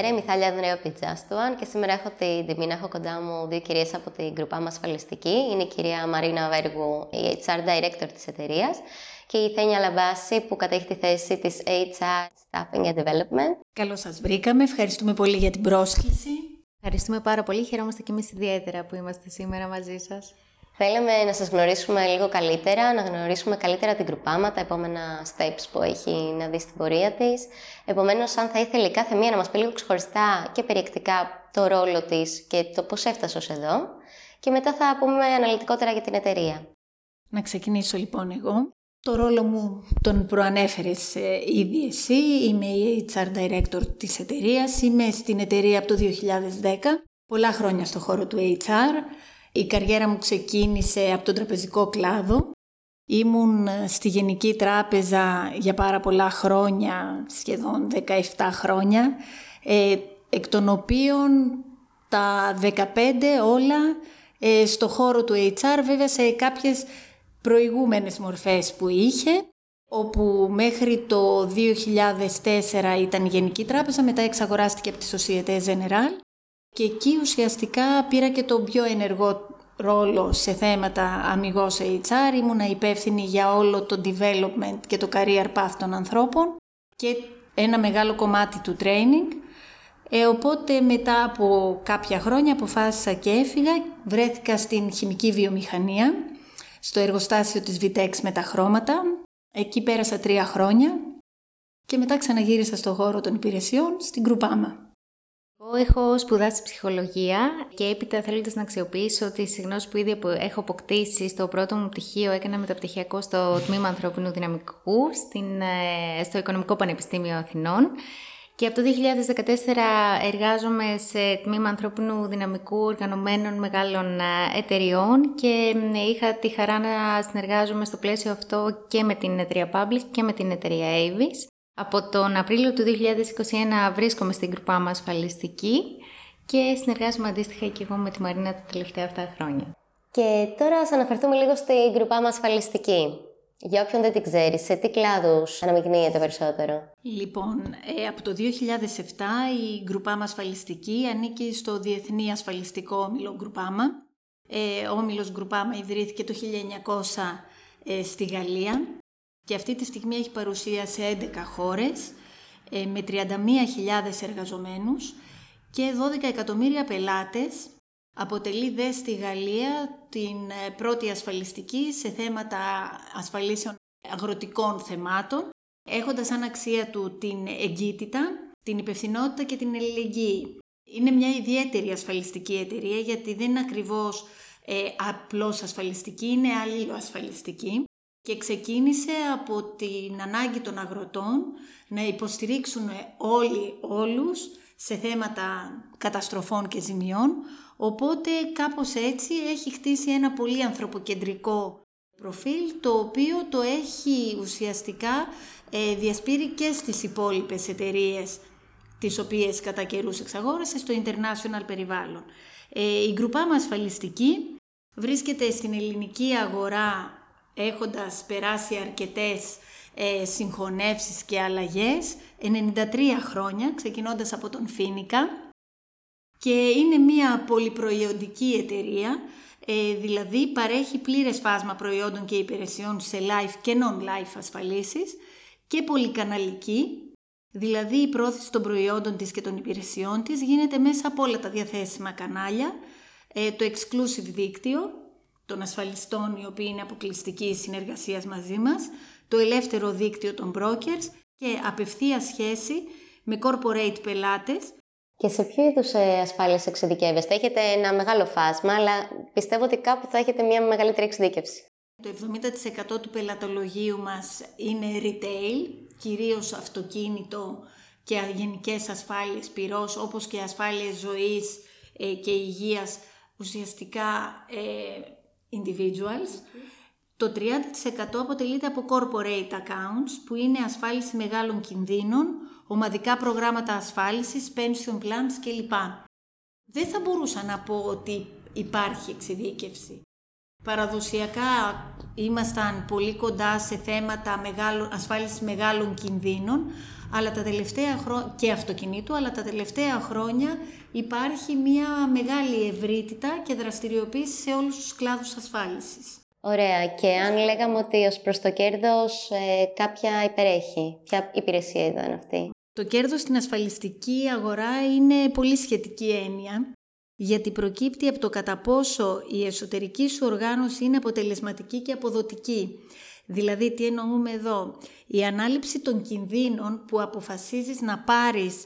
Καλησπέρα, είμαι η Θάλια Ανδρέου από τη Just One και σήμερα έχω την τιμή να έχω κοντά μου δύο κυρίες από την γκρουπά μας ασφαλιστική. Είναι η κυρία Μαρίνα Βέργου, η HR Director της εταιρείας, και η Θένια Λαμπάση που κατέχει τη θέση της HR Staffing and Development. Καλώς σας βρήκαμε. Ευχαριστούμε πολύ για την πρόσκληση. Ευχαριστούμε πάρα πολύ. Χαιρόμαστε και εμείς ιδιαίτερα που είμαστε σήμερα μαζί σας. Θέλαμε να σας γνωρίσουμε λίγο καλύτερα, να γνωρίσουμε καλύτερα την Γκρουπάμα, τα επόμενα steps που έχει να δει στην πορεία της. Επομένως, αν θα ήθελε κάθε μία να μας πει λίγο ξεχωριστά και περιεκτικά το ρόλο της και το πώς έφτασε ως εδώ. Και μετά θα πούμε αναλυτικότερα για την εταιρεία. Να ξεκινήσω λοιπόν εγώ. Το ρόλο μου τον προανέφερες ε, ήδη εσύ. Είμαι η HR Director της εταιρείας. Είμαι στην εταιρεία από το 2010. Πολλά χρόνια στο χώρο του HR. Η καριέρα μου ξεκίνησε από τον τραπεζικό κλάδο. Ήμουν ε, στη Γενική Τράπεζα για πάρα πολλά χρόνια, σχεδόν 17 χρόνια, ε, εκ των οποίων τα 15 όλα ε, στο χώρο του HR, βέβαια σε κάποιες προηγούμενες μορφές που είχε, όπου μέχρι το 2004 ήταν η Γενική Τράπεζα, μετά εξαγοράστηκε από τη Societe Generale και εκεί ουσιαστικά πήρα και τον πιο ενεργό ρόλο σε θέματα αμυγός HR. Ήμουνα υπεύθυνη για όλο το development και το career path των ανθρώπων και ένα μεγάλο κομμάτι του training. Ε, οπότε μετά από κάποια χρόνια αποφάσισα και έφυγα, βρέθηκα στην χημική βιομηχανία, στο εργοστάσιο της Vitex με τα χρώματα. Εκεί πέρασα τρία χρόνια και μετά ξαναγύρισα στο χώρο των υπηρεσιών στην Κρουπάμα. Εγώ έχω σπουδάσει ψυχολογία και έπειτα θέλοντας να αξιοποιήσω τις γνώσεις που ήδη έχω αποκτήσει στο πρώτο μου πτυχίο, έκανα μεταπτυχιακό στο Τμήμα Ανθρώπινου Δυναμικού στην, ε, στο Οικονομικό Πανεπιστήμιο Αθηνών. Και από το 2014 εργάζομαι σε τμήμα ανθρώπινου δυναμικού οργανωμένων μεγάλων ε, εταιριών και είχα τη χαρά να συνεργάζομαι στο πλαίσιο αυτό και με την εταιρεία Public και με την εταιρεία Avis. Από τον Απρίλιο του 2021 βρίσκομαι στην γκρουπά μας ασφαλιστική και συνεργάζομαι αντίστοιχα και εγώ με τη Μαρίνα τα τελευταία αυτά χρόνια. Και τώρα ας αναφερθούμε λίγο στην γκρουπά μας ασφαλιστική. Για όποιον δεν την ξέρει, σε τι κλάδους αναμειγνύεται περισσότερο; Λοιπόν, ε, από το 2007 η γκρουπάμα ασφαλιστική ανήκει στο Διεθνή Ασφαλιστικό Όμιλο Γκρουπάμα. Ε, ο Όμιλος Γκρουπάμα ιδρύθηκε το 1900 ε, στη Γαλλία και αυτή τη στιγμή έχει παρουσία σε 11 χώρες ε, με 31.000 εργαζομένους και 12 εκατομμύρια πελάτες. Αποτελεί δες στη Γαλλία την ε, πρώτη ασφαλιστική σε θέματα ασφαλίσεων αγροτικών θεμάτων, έχοντας σαν αξία του την εγκύτητα, την υπευθυνότητα και την ελληνική. Είναι μια ιδιαίτερη ασφαλιστική εταιρεία γιατί δεν είναι ακριβώς ε, απλώς ασφαλιστική, είναι ασφαλιστική και ξεκίνησε από την ανάγκη των αγροτών να υποστηρίξουν όλοι όλους σε θέματα καταστροφών και ζημιών, οπότε κάπως έτσι έχει χτίσει ένα πολύ ανθρωποκεντρικό προφίλ, το οποίο το έχει ουσιαστικά ε, διασπείρει και στις υπόλοιπες εταιρείες τις οποίες κατά καιρούς εξαγόρασε στο international περιβάλλον. Ε, η γκρουπά μας ασφαλιστική βρίσκεται στην ελληνική αγορά έχοντας περάσει αρκετές ε, συγχωνεύσεις και αλλαγές, 93 χρόνια, ξεκινώντας από τον Φίνικα. Και είναι μια πολυπροϊόντική εταιρεία, ε, δηλαδή παρέχει πλήρες φάσμα προϊόντων και υπηρεσιών σε live και non-live ασφαλίσεις και πολυκαναλική, δηλαδή η πρόθεση των προϊόντων της και των υπηρεσιών της γίνεται μέσα από όλα τα διαθέσιμα κανάλια, ε, το exclusive δίκτυο, των ασφαλιστών οι οποίοι είναι αποκλειστική συνεργασίας μαζί μας, το ελεύθερο δίκτυο των brokers και απευθεία σχέση με corporate πελάτες. Και σε ποιο είδους ε, ασφάλειες εξειδικεύεστε; Έχετε ένα μεγάλο φάσμα, αλλά πιστεύω ότι κάπου θα έχετε μια μεγαλύτερη εξειδίκευση. Το 70% του πελατολογίου μας είναι retail, κυρίως αυτοκίνητο και γενικές ασφάλειες πυρός, όπως και ασφάλειες ζωής ε, και υγείας, ουσιαστικά ε, individuals. Το 30% αποτελείται από corporate accounts, που είναι ασφάλιση μεγάλων κινδύνων, ομαδικά προγράμματα ασφάλισης, pension plans κλπ. Δεν θα μπορούσα να πω ότι υπάρχει εξειδίκευση. Παραδοσιακά ήμασταν πολύ κοντά σε θέματα μεγάλων, ασφάλισης μεγάλων κινδύνων αλλά τα τελευταία χρόνια, και αυτοκινήτου, αλλά τα τελευταία χρόνια υπάρχει μια μεγάλη ευρύτητα και δραστηριοποίηση σε όλους τους κλάδους ασφάλισης. Ωραία. Και αν λέγαμε ότι ως προς το κέρδος ε, κάποια υπερέχει, ποια υπηρεσία εδώ είναι αυτή; Το κέρδος στην ασφαλιστική αγορά είναι πολύ σχετική έννοια, γιατί προκύπτει από το κατά πόσο η εσωτερική σου οργάνωση είναι αποτελεσματική και αποδοτική. Δηλαδή, τι εννοούμε εδώ; Η ανάληψη των κινδύνων που αποφασίζεις να πάρεις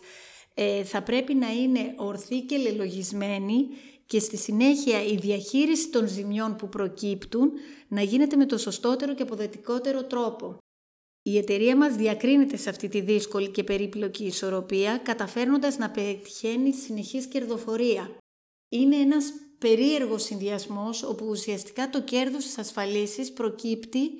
ε, θα πρέπει να είναι ορθή και λελογισμένη και στη συνέχεια η διαχείριση των ζημιών που προκύπτουν να γίνεται με το σωστότερο και αποδετικότερο τρόπο. Η εταιρεία μας διακρίνεται σε αυτή τη δύσκολη και περίπλοκη ισορροπία, καταφέρνοντας να πετυχαίνει συνεχής κερδοφορία. Είναι ένας περίεργος συνδυασμός όπου ουσιαστικά το κέρδος της ασφαλίσης προκύπτει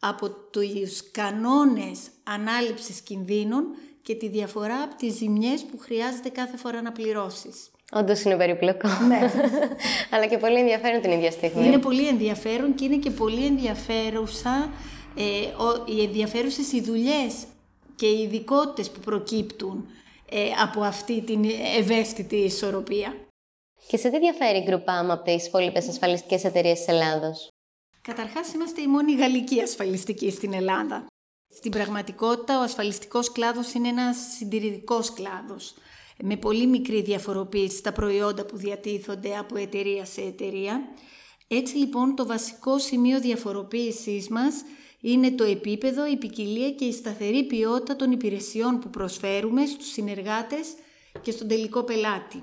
από τους κανόνες ανάληψης κινδύνων και τη διαφορά από τις ζημιές που χρειάζεται κάθε φορά να πληρώσεις. Όντως είναι περίπλοκο. Ναι. Αλλά και πολύ ενδιαφέρον την ίδια στιγμή. Είναι πολύ ενδιαφέρον και είναι και πολύ ενδιαφέρουσα ε, ο, οι ενδιαφέρουσες οι δουλειές και οι ειδικότητες που προκύπτουν ε, από αυτή την ευαίσθητη ισορροπία. Και σε τι διαφέρει η Groupama από τις υπόλοιπες ασφαλιστικές εταιρείες της Ελλάδος; Καταρχάς είμαστε η μόνη γαλλική ασφαλιστική στην Ελλάδα. Στην πραγματικότητα ο ασφαλιστικός κλάδος είναι ένας συντηρητικός κλάδος με πολύ μικρή διαφοροποίηση στα προϊόντα που διατίθονται από εταιρεία σε εταιρεία. Έτσι λοιπόν το βασικό σημείο διαφοροποίησής μας είναι το επίπεδο, η ποικιλία και η σταθερή ποιότητα των υπηρεσιών που προσφέρουμε στους συνεργάτες και στον τελικό πελάτη.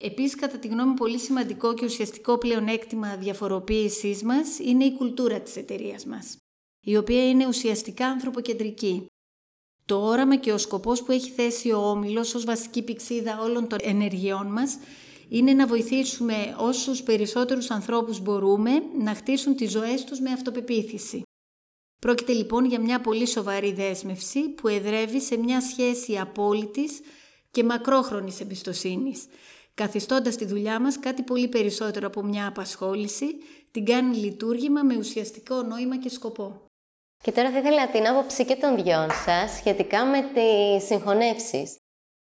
Επίσης, κατά τη γνώμη πολύ σημαντικό και ουσιαστικό πλεονέκτημα διαφοροποίησής μας είναι η κουλτούρα της εταιρείας μας, η οποία είναι ουσιαστικά ανθρωποκεντρική. Το όραμα και ο σκοπός που έχει θέσει ο Όμιλος ως βασική πηξίδα όλων των ενεργειών μας είναι να βοηθήσουμε όσους περισσότερους ανθρώπους μπορούμε να χτίσουν τις ζωές τους με αυτοπεποίθηση. Πρόκειται λοιπόν για μια πολύ σοβαρή δέσμευση που εδρεύει σε μια σχέση απόλυτης και μακρόχρονης εμπιστοσύνης, καθιστώντας τη δουλειά μας κάτι πολύ περισσότερο από μια απασχόληση, την κάνει λειτουργήμα με ουσιαστικό νόημα και σκοπό. Και τώρα θα ήθελα την άποψη και των δυο σας σχετικά με τις συγχωνεύσεις.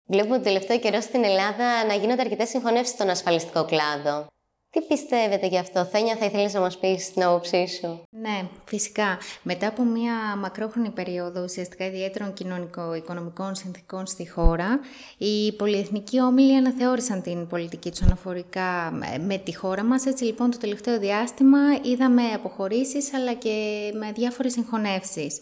Βλέπουμε το τελευταίο καιρό στην Ελλάδα να γίνονται αρκετές συγχωνεύσεις στον ασφαλιστικό κλάδο. Τι πιστεύετε γι' αυτό, Θένια, θα ήθελες να μας πεις την άποψή σου; Ναι, φυσικά. Μετά από μια μακρόχρονη περίοδο ουσιαστικά ιδιαίτερων κοινωνικο-οικονομικών συνθήκων στη χώρα, οι πολυεθνικοί όμιλοι αναθεώρησαν την πολιτική τους αναφορικά με τη χώρα μας. Έτσι λοιπόν το τελευταίο διάστημα είδαμε αποχωρήσεις αλλά και με διάφορες συγχωνεύσεις.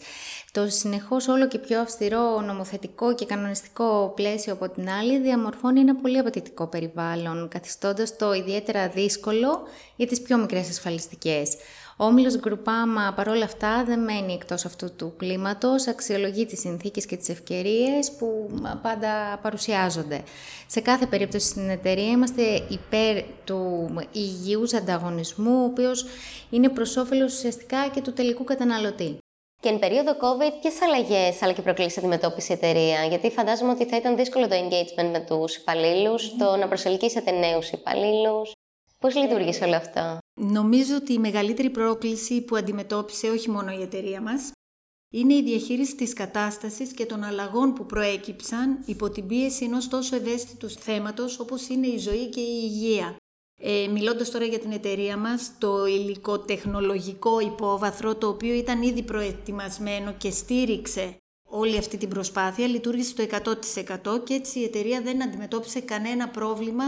Το συνεχώς όλο και πιο αυστηρό νομοθετικό και κανονιστικό πλαίσιο από την άλλη διαμορφώνει ένα πολύ απαιτητικό περιβάλλον, καθιστώντας το ιδιαίτερα δύσκολο για τις πιο μικρές ασφαλιστικές. Ο Όμιλος Γκρουπάμα παρόλα αυτά δεν μένει εκτός αυτού του κλίματος, αξιολογεί τις συνθήκες και τις ευκαιρίες που πάντα παρουσιάζονται. Σε κάθε περίπτωση στην εταιρεία είμαστε υπέρ του υγιούς ανταγωνισμού, ο οποίος είναι προς όφελος ουσιαστικά και του τελικού καταναλωτή. Και εν περίοδο COVID, ποιες αλλαγές αλλά και προκλήσεις αντιμετώπισε η εταιρεία, Γιατί φαντάζομαι ότι θα ήταν δύσκολο το engagement με τους υπαλλήλους, το να προσελκύσετε νέους υπαλλήλους. Πώς λειτουργήσε όλο αυτό, Νομίζω ότι η μεγαλύτερη πρόκληση που αντιμετώπισε όχι μόνο η εταιρεία μας είναι η διαχείριση της κατάστασης και των αλλαγών που προέκυψαν υπό την πίεση ενός τόσο ευαίσθητου θέματος όπως είναι η ζωή και η υγεία. Ε, μιλώντας τώρα για την εταιρεία μας, το υλικοτεχνολογικό υπόβαθρο, το οποίο ήταν ήδη προετοιμασμένο και στήριξε όλη αυτή την προσπάθεια, λειτουργήσε το 100% και έτσι η εταιρεία δεν αντιμετώπισε κανένα πρόβλημα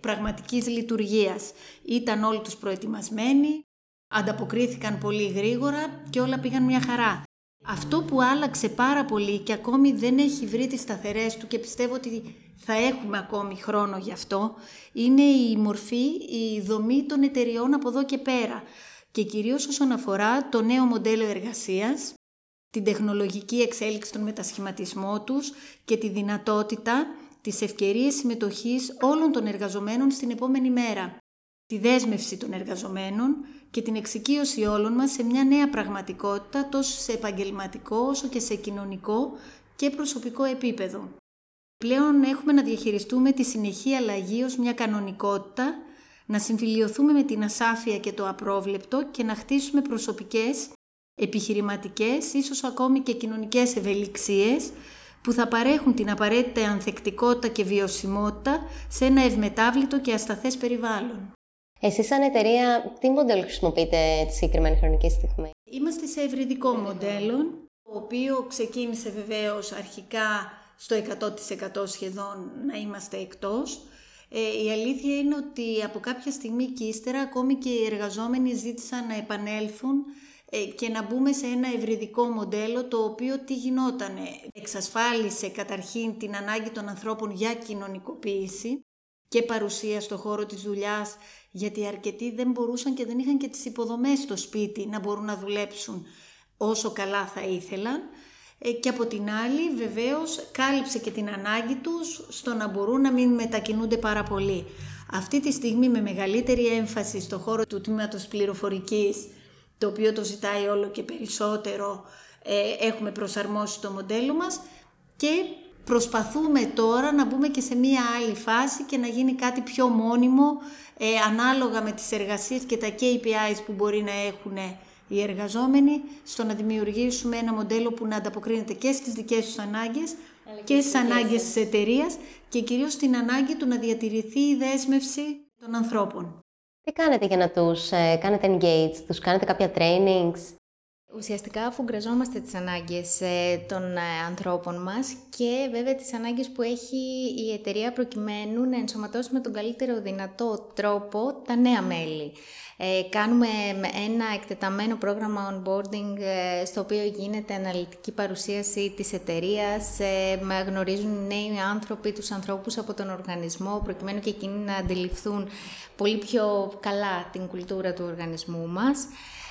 πραγματικής λειτουργίας. Ήταν όλοι τους προετοιμασμένοι, ανταποκρίθηκαν πολύ γρήγορα και όλα πήγαν μια χαρά. Αυτό που άλλαξε πάρα πολύ και ακόμη δεν έχει βρει τις σταθερές του και πιστεύω ότι θα έχουμε ακόμη χρόνο γι' αυτό, είναι η μορφή, η δομή των εταιριών από εδώ και πέρα. Και κυρίως όσον αφορά το νέο μοντέλο εργασίας, την τεχνολογική εξέλιξη των μετασχηματισμό τους και τη δυνατότητα της ευκαιρίας συμμετοχής όλων των εργαζομένων στην επόμενη μέρα, τη δέσμευση των εργαζομένων και την εξοικείωση όλων μας σε μια νέα πραγματικότητα τόσο σε επαγγελματικό όσο και σε κοινωνικό και προσωπικό επίπεδο. Πλέον έχουμε να διαχειριστούμε τη συνεχή αλλαγή ως μια κανονικότητα, να συμφιλειωθούμε με την ασάφεια και το απρόβλεπτο και να χτίσουμε προσωπικές, επιχειρηματικές, ίσως ακόμη και κοινωνικές ευελιξίες που θα παρέχουν την απαραίτητη ανθεκτικότητα και βιωσιμότητα σε ένα ευμετάβλητο και ασταθές περιβάλλον. Εσείς σαν εταιρεία, τι μοντέλο χρησιμοποιείτε τη συγκεκριμένη χρονική στιγμή; Είμαστε σε ευρυδικό μοντέλο, το οποίο ξεκίνησε βεβαίως αρχικά στο 100% σχεδόν να είμαστε εκτός. Ε, η αλήθεια είναι ότι από κάποια στιγμή και ύστερα ακόμη και οι εργαζόμενοι ζήτησαν να επανέλθουν ε, και να μπούμε σε ένα ευρυδικό μοντέλο το οποίο τι γινότανε. Εξασφάλισε καταρχήν την ανάγκη των ανθρώπων για κοινωνικοποίηση και παρουσία στο χώρο της δουλειάς γιατί αρκετοί δεν μπορούσαν και δεν είχαν και τις υποδομές στο σπίτι να μπορούν να δουλέψουν όσο καλά θα ήθελαν ε, και από την άλλη βεβαίως κάλυψε και την ανάγκη τους στο να μπορούν να μην μετακινούνται πάρα πολύ. Αυτή τη στιγμή με μεγαλύτερη έμφαση στο χώρο του τμήματος πληροφορικής, το οποίο το ζητάει όλο και περισσότερο, ε, έχουμε προσαρμόσει το μοντέλο μας και προσπαθούμε τώρα να μπούμε και σε μία άλλη φάση και να γίνει κάτι πιο μόνιμο, ε, ανάλογα με τις εργασίες και τα KPIs που μπορεί να έχουν οι εργαζόμενοι στο να δημιουργήσουμε ένα μοντέλο που να ανταποκρίνεται και στις δικές τους ανάγκες και στις ανάγκες της εταιρείας και κυρίως στην ανάγκη του να διατηρηθεί η δέσμευση των ανθρώπων. Τι κάνετε για να τους ε, κάνετε engage, τους κάνετε κάποια trainings? Ουσιαστικά αφού γκραζόμαστε τις ανάγκες ε, των ε, ανθρώπων μας και βέβαια τις ανάγκες που έχει η εταιρεία προκειμένου να ενσωματώσει με τον καλύτερο δυνατό τρόπο τα νέα μέλη. Ε, κάνουμε ένα εκτεταμένο πρόγραμμα onboarding ε, στο οποίο γίνεται αναλυτική παρουσίαση της εταιρείας, ε, γνωρίζουν οι νέοι άνθρωποι τους ανθρώπους από τον οργανισμό προκειμένου και εκείνοι να αντιληφθούν πολύ πιο καλά την κουλτούρα του οργανισμού μας.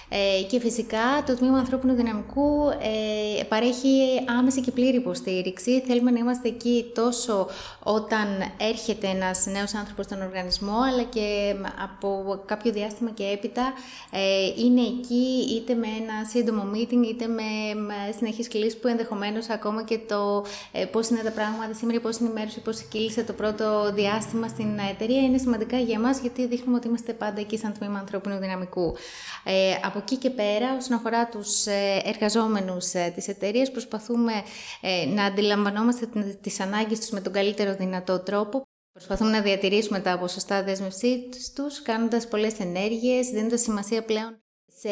Ε, και φυσικά το Τμήμα Ανθρώπινου Δυναμικού ε, παρέχει άμεση και πλήρη υποστήριξη. Θέλουμε να είμαστε εκεί τόσο όταν έρχεται ένας νέος άνθρωπος στον οργανισμό, αλλά και από κάποιο διάστημα και έπειτα ε, είναι εκεί είτε με ένα σύντομο meeting, είτε με, με συνεχείς κλήσεις που ενδεχομένως ακόμα και το ε, πώς είναι τα πράγματα σήμερα, πώς είναι η μέρος, πώς κύλησε το πρώτο διάστημα στην εταιρεία είναι σημαντικά για εμάς γιατί δείχνουμε ότι είμαστε πάντα εκεί σαν Τμήμα Ανθρώπινου Δυναμικού. Ε, από εκεί και πέρα, όσον αφορά τους ε, εργαζόμενους ε, της εταιρείας, προσπαθούμε ε, να αντιλαμβανόμαστε τις ανάγκες τους με τον καλύτερο δυνατό τρόπο. Προσπαθούμε να διατηρήσουμε τα ποσοστά δέσμευσής τους, κάνοντας πολλές ενέργειες, δίνοντας σημασία πλέον σε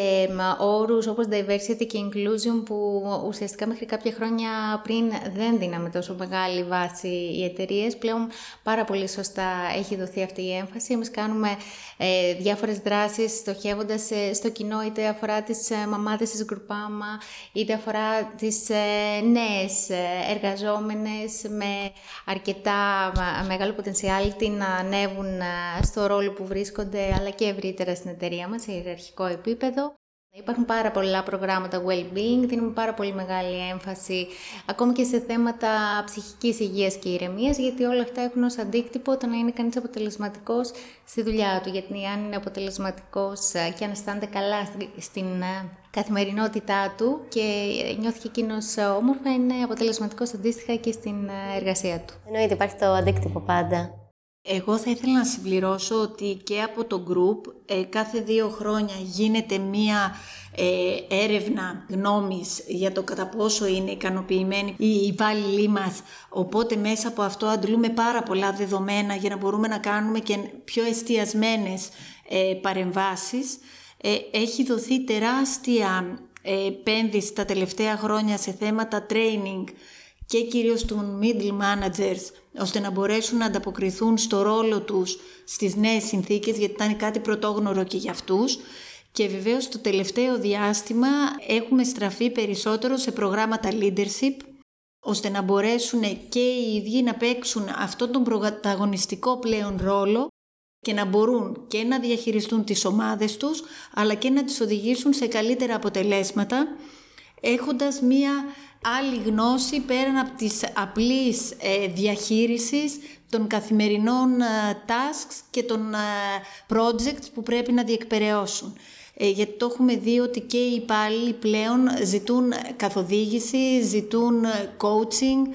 όρους όπως diversity και inclusion που ουσιαστικά μέχρι κάποια χρόνια πριν δεν δίναμε τόσο μεγάλη βάση οι εταιρείες. Πλέον πάρα πολύ σωστά έχει δοθεί αυτή η έμφαση. Εμείς κάνουμε ε, διάφορες δράσεις στοχεύοντας ε, στο κοινό είτε αφορά τις ε, μαμάδες της γκρουπάμα είτε αφορά τις ε, νέες ε, εργαζόμενες με αρκετά μεγάλο potentiality να ανέβουν στο ρόλο που βρίσκονται αλλά και ευρύτερα στην εταιρεία μας σε ιεραρχικό επίπεδο. Υπάρχουν πάρα πολλά προγράμματα well-being, δίνουμε πάρα πολύ μεγάλη έμφαση ακόμη και σε θέματα ψυχικής υγείας και ηρεμίας, γιατί όλα αυτά έχουν ως αντίκτυπο το να είναι κανείς αποτελεσματικός στη δουλειά του, γιατί αν είναι αποτελεσματικός ε, και αν αισθάνεται καλά στην ε, καθημερινότητά του και νιώθει και εκείνος όμορφα, είναι αποτελεσματικός αντίστοιχα και στην ε, εργασία του. Εννοείται, υπάρχει το αντίκτυπο πάντα. Εγώ θα ήθελα να συμπληρώσω ότι και από το group ε, κάθε δύο χρόνια γίνεται μία ε, έρευνα γνώμης για το κατά πόσο είναι ικανοποιημένοι οι υπάλληλοι μας. Οπότε μέσα από αυτό αντλούμε πάρα πολλά δεδομένα για να μπορούμε να κάνουμε και πιο εστιασμένες ε, παρεμβάσεις. Ε, έχει δοθεί τεράστια επένδυση τα τελευταία χρόνια σε θέματα training και κυρίως των middle managers ώστε να μπορέσουν να ανταποκριθούν στο ρόλο τους στις νέες συνθήκες γιατί ήταν κάτι πρωτόγνωρο και για αυτούς. Και βεβαίως το τελευταίο διάστημα έχουμε στραφεί περισσότερο σε προγράμματα leadership ώστε να μπορέσουν και οι ίδιοι να παίξουν αυτόν τον πρωταγωνιστικό πλέον ρόλο και να μπορούν και να διαχειριστούν τις ομάδες τους αλλά και να τις οδηγήσουν σε καλύτερα αποτελέσματα έχοντας μία άλλη γνώση πέραν από τις απλής ε, διαχείρισης των καθημερινών ε, tasks και των ε, projects που πρέπει να διεκπαιρεώσουν. γιατί το έχουμε δει ότι και οι υπάλληλοι πλέον ζητούν καθοδήγηση, ζητούν coaching,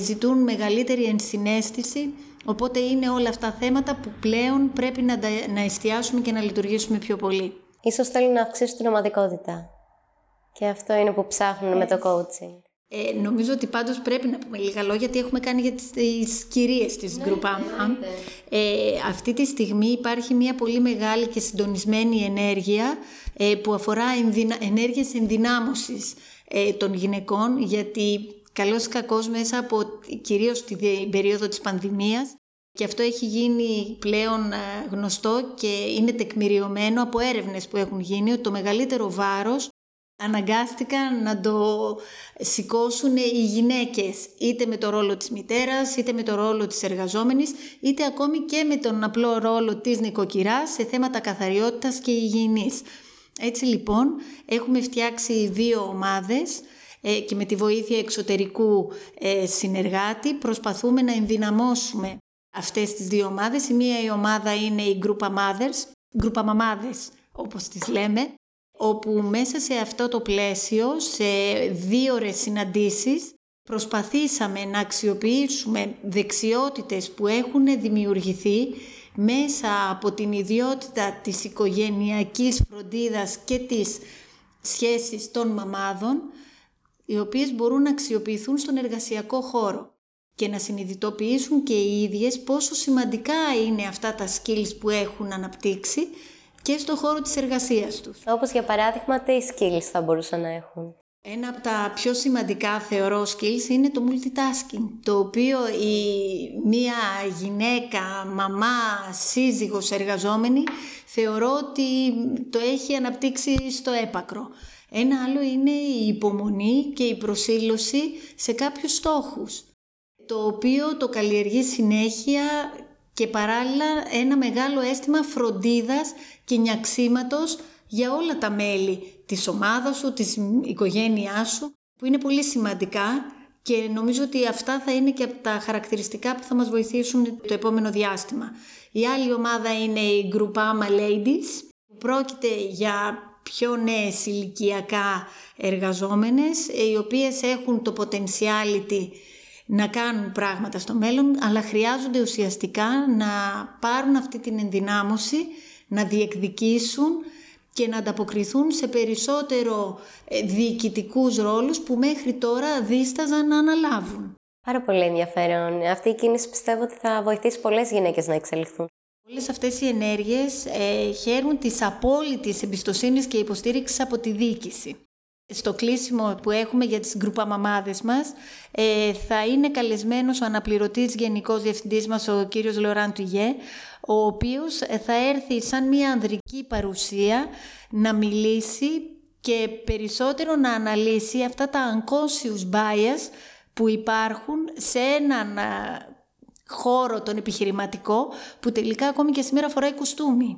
ζητούν μεγαλύτερη ενσυναίσθηση Οπότε είναι όλα αυτά θέματα που πλέον πρέπει να, να εστιάσουμε και να λειτουργήσουμε πιο πολύ. Ίσως θέλουν να αυξήσουν την ομαδικότητα. Και αυτό είναι που ψάχνουν με το coaching. Ε, νομίζω ότι πάντως πρέπει να πούμε λίγα λόγια γιατί έχουμε κάνει για τις, τις κυρίες της ναι, Γκρουπάμα. Ε, αυτή τη στιγμή υπάρχει μια πολύ μεγάλη και συντονισμένη ενέργεια ε, που αφορά ενδυνα, ενέργειες ενδυνάμωσης ε, των γυναικών γιατί καλώς ή κακώς μέσα από κυρίως την περίοδο της πανδημίας και αυτό έχει γίνει πλέον ε, γνωστό και είναι τεκμηριωμένο από έρευνες που έχουν γίνει ότι το μεγαλύτερο βάρος αναγκάστηκαν να το σηκώσουν οι γυναίκες είτε με το ρόλο της μητέρας, είτε με το ρόλο της εργαζόμενης, είτε ακόμη και με τον απλό ρόλο της νοικοκυράς σε θέματα καθαριότητας και υγιεινής. Έτσι λοιπόν έχουμε φτιάξει δύο ομάδες ε, και με τη βοήθεια εξωτερικού ε, συνεργάτη προσπαθούμε να ενδυναμώσουμε αυτές τις δύο ομάδες. Η μία η ομάδα είναι η Group Mothers, Group Μαμάδες όπως τις λέμε, όπου μέσα σε αυτό το πλαίσιο, σε δύο ώρες συναντήσεις, προσπαθήσαμε να αξιοποιήσουμε δεξιότητες που έχουν δημιουργηθεί μέσα από την ιδιότητα της οικογενειακής φροντίδας και της σχέσης των μαμάδων, οι οποίες μπορούν να αξιοποιηθούν στον εργασιακό χώρο και να συνειδητοποιήσουν και οι ίδιες πόσο σημαντικά είναι αυτά τα skills που έχουν αναπτύξει και στο χώρο της εργασίας τους. Όπως για παράδειγμα, τι skills θα μπορούσαν να έχουν; Ένα από τα πιο σημαντικά θεωρώ skills είναι το multitasking, το οποίο η μία γυναίκα, μαμά, σύζυγος, εργαζόμενη θεωρώ ότι το έχει αναπτύξει στο έπακρο. Ένα άλλο είναι η υπομονή και η προσήλωση σε κάποιους στόχους, το οποίο το καλλιεργεί συνέχεια και παράλληλα ένα μεγάλο αίσθημα φροντίδας και νιαξίματος για όλα τα μέλη της ομάδας σου, της οικογένειάς σου, που είναι πολύ σημαντικά και νομίζω ότι αυτά θα είναι και από τα χαρακτηριστικά που θα μας βοηθήσουν το επόμενο διάστημα. Η άλλη ομάδα είναι η Groupama Ladies, που πρόκειται για πιο νέες ηλικιακά εργαζόμενες, οι οποίες έχουν το potentiality να κάνουν πράγματα στο μέλλον, αλλά χρειάζονται ουσιαστικά να πάρουν αυτή την ενδυνάμωση, να διεκδικήσουν και να ανταποκριθούν σε περισσότερο ε, διοικητικούς ρόλους που μέχρι τώρα δίσταζαν να αναλάβουν. Πάρα πολύ ενδιαφέρον. Αυτή η κίνηση πιστεύω ότι θα βοηθήσει πολλές γυναίκες να εξελιχθούν. Όλες αυτές οι ενέργειες ε, χαίρουν της απόλυτης εμπιστοσύνης και υποστήριξης από τη διοίκηση στο κλείσιμο που έχουμε για τις γκρουπα μαμάδες μας ε, θα είναι καλεσμένος ο αναπληρωτής γενικός διευθυντής μας ο κύριος Λοράν Τουγέ ο οποίος ε, θα έρθει σαν μια ανδρική παρουσία να μιλήσει και περισσότερο να αναλύσει αυτά τα unconscious bias που υπάρχουν σε έναν χώρο τον επιχειρηματικό που τελικά ακόμη και σήμερα φοράει κουστούμι.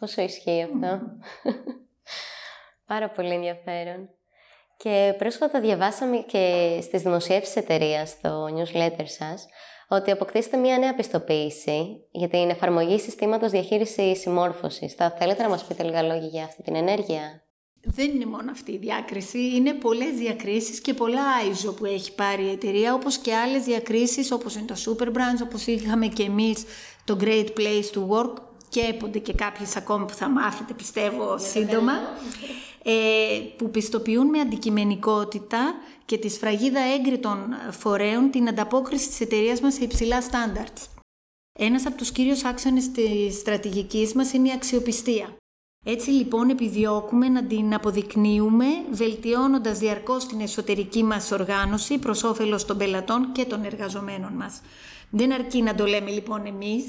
Πόσο ισχύει αυτό; Πάρα πολύ ενδιαφέρον. Και πρόσφατα διαβάσαμε και στις δημοσιεύσεις εταιρείας στο newsletter σας ότι αποκτήσετε μια νέα πιστοποίηση για την εφαρμογή συστήματος διαχείρισης συμμόρφωσης. Θα θέλετε να μας πείτε λίγα λόγια για αυτή την ενέργεια; Δεν είναι μόνο αυτή η διάκριση, είναι πολλές διακρίσεις και πολλά ISO που έχει πάρει η εταιρεία, όπως και άλλες διακρίσεις όπως είναι το Super Brands, όπως είχαμε και εμείς το Great Place to Work και έπονται και κάποιες ακόμα που θα μάθετε πιστεύω σύντομα ε, που πιστοποιούν με αντικειμενικότητα και τη σφραγίδα έγκριτων φορέων την ανταπόκριση της εταιρείας μας σε υψηλά στάνταρτς. Ένας από τους κύριους άξονες της στρατηγικής μας είναι η αξιοπιστία. Έτσι λοιπόν επιδιώκουμε να την αποδεικνύουμε βελτιώνοντας διαρκώς την εσωτερική μας οργάνωση προς όφελος των πελατών και των εργαζομένων μας. Δεν αρκεί να το λέμε λοιπόν εμείς,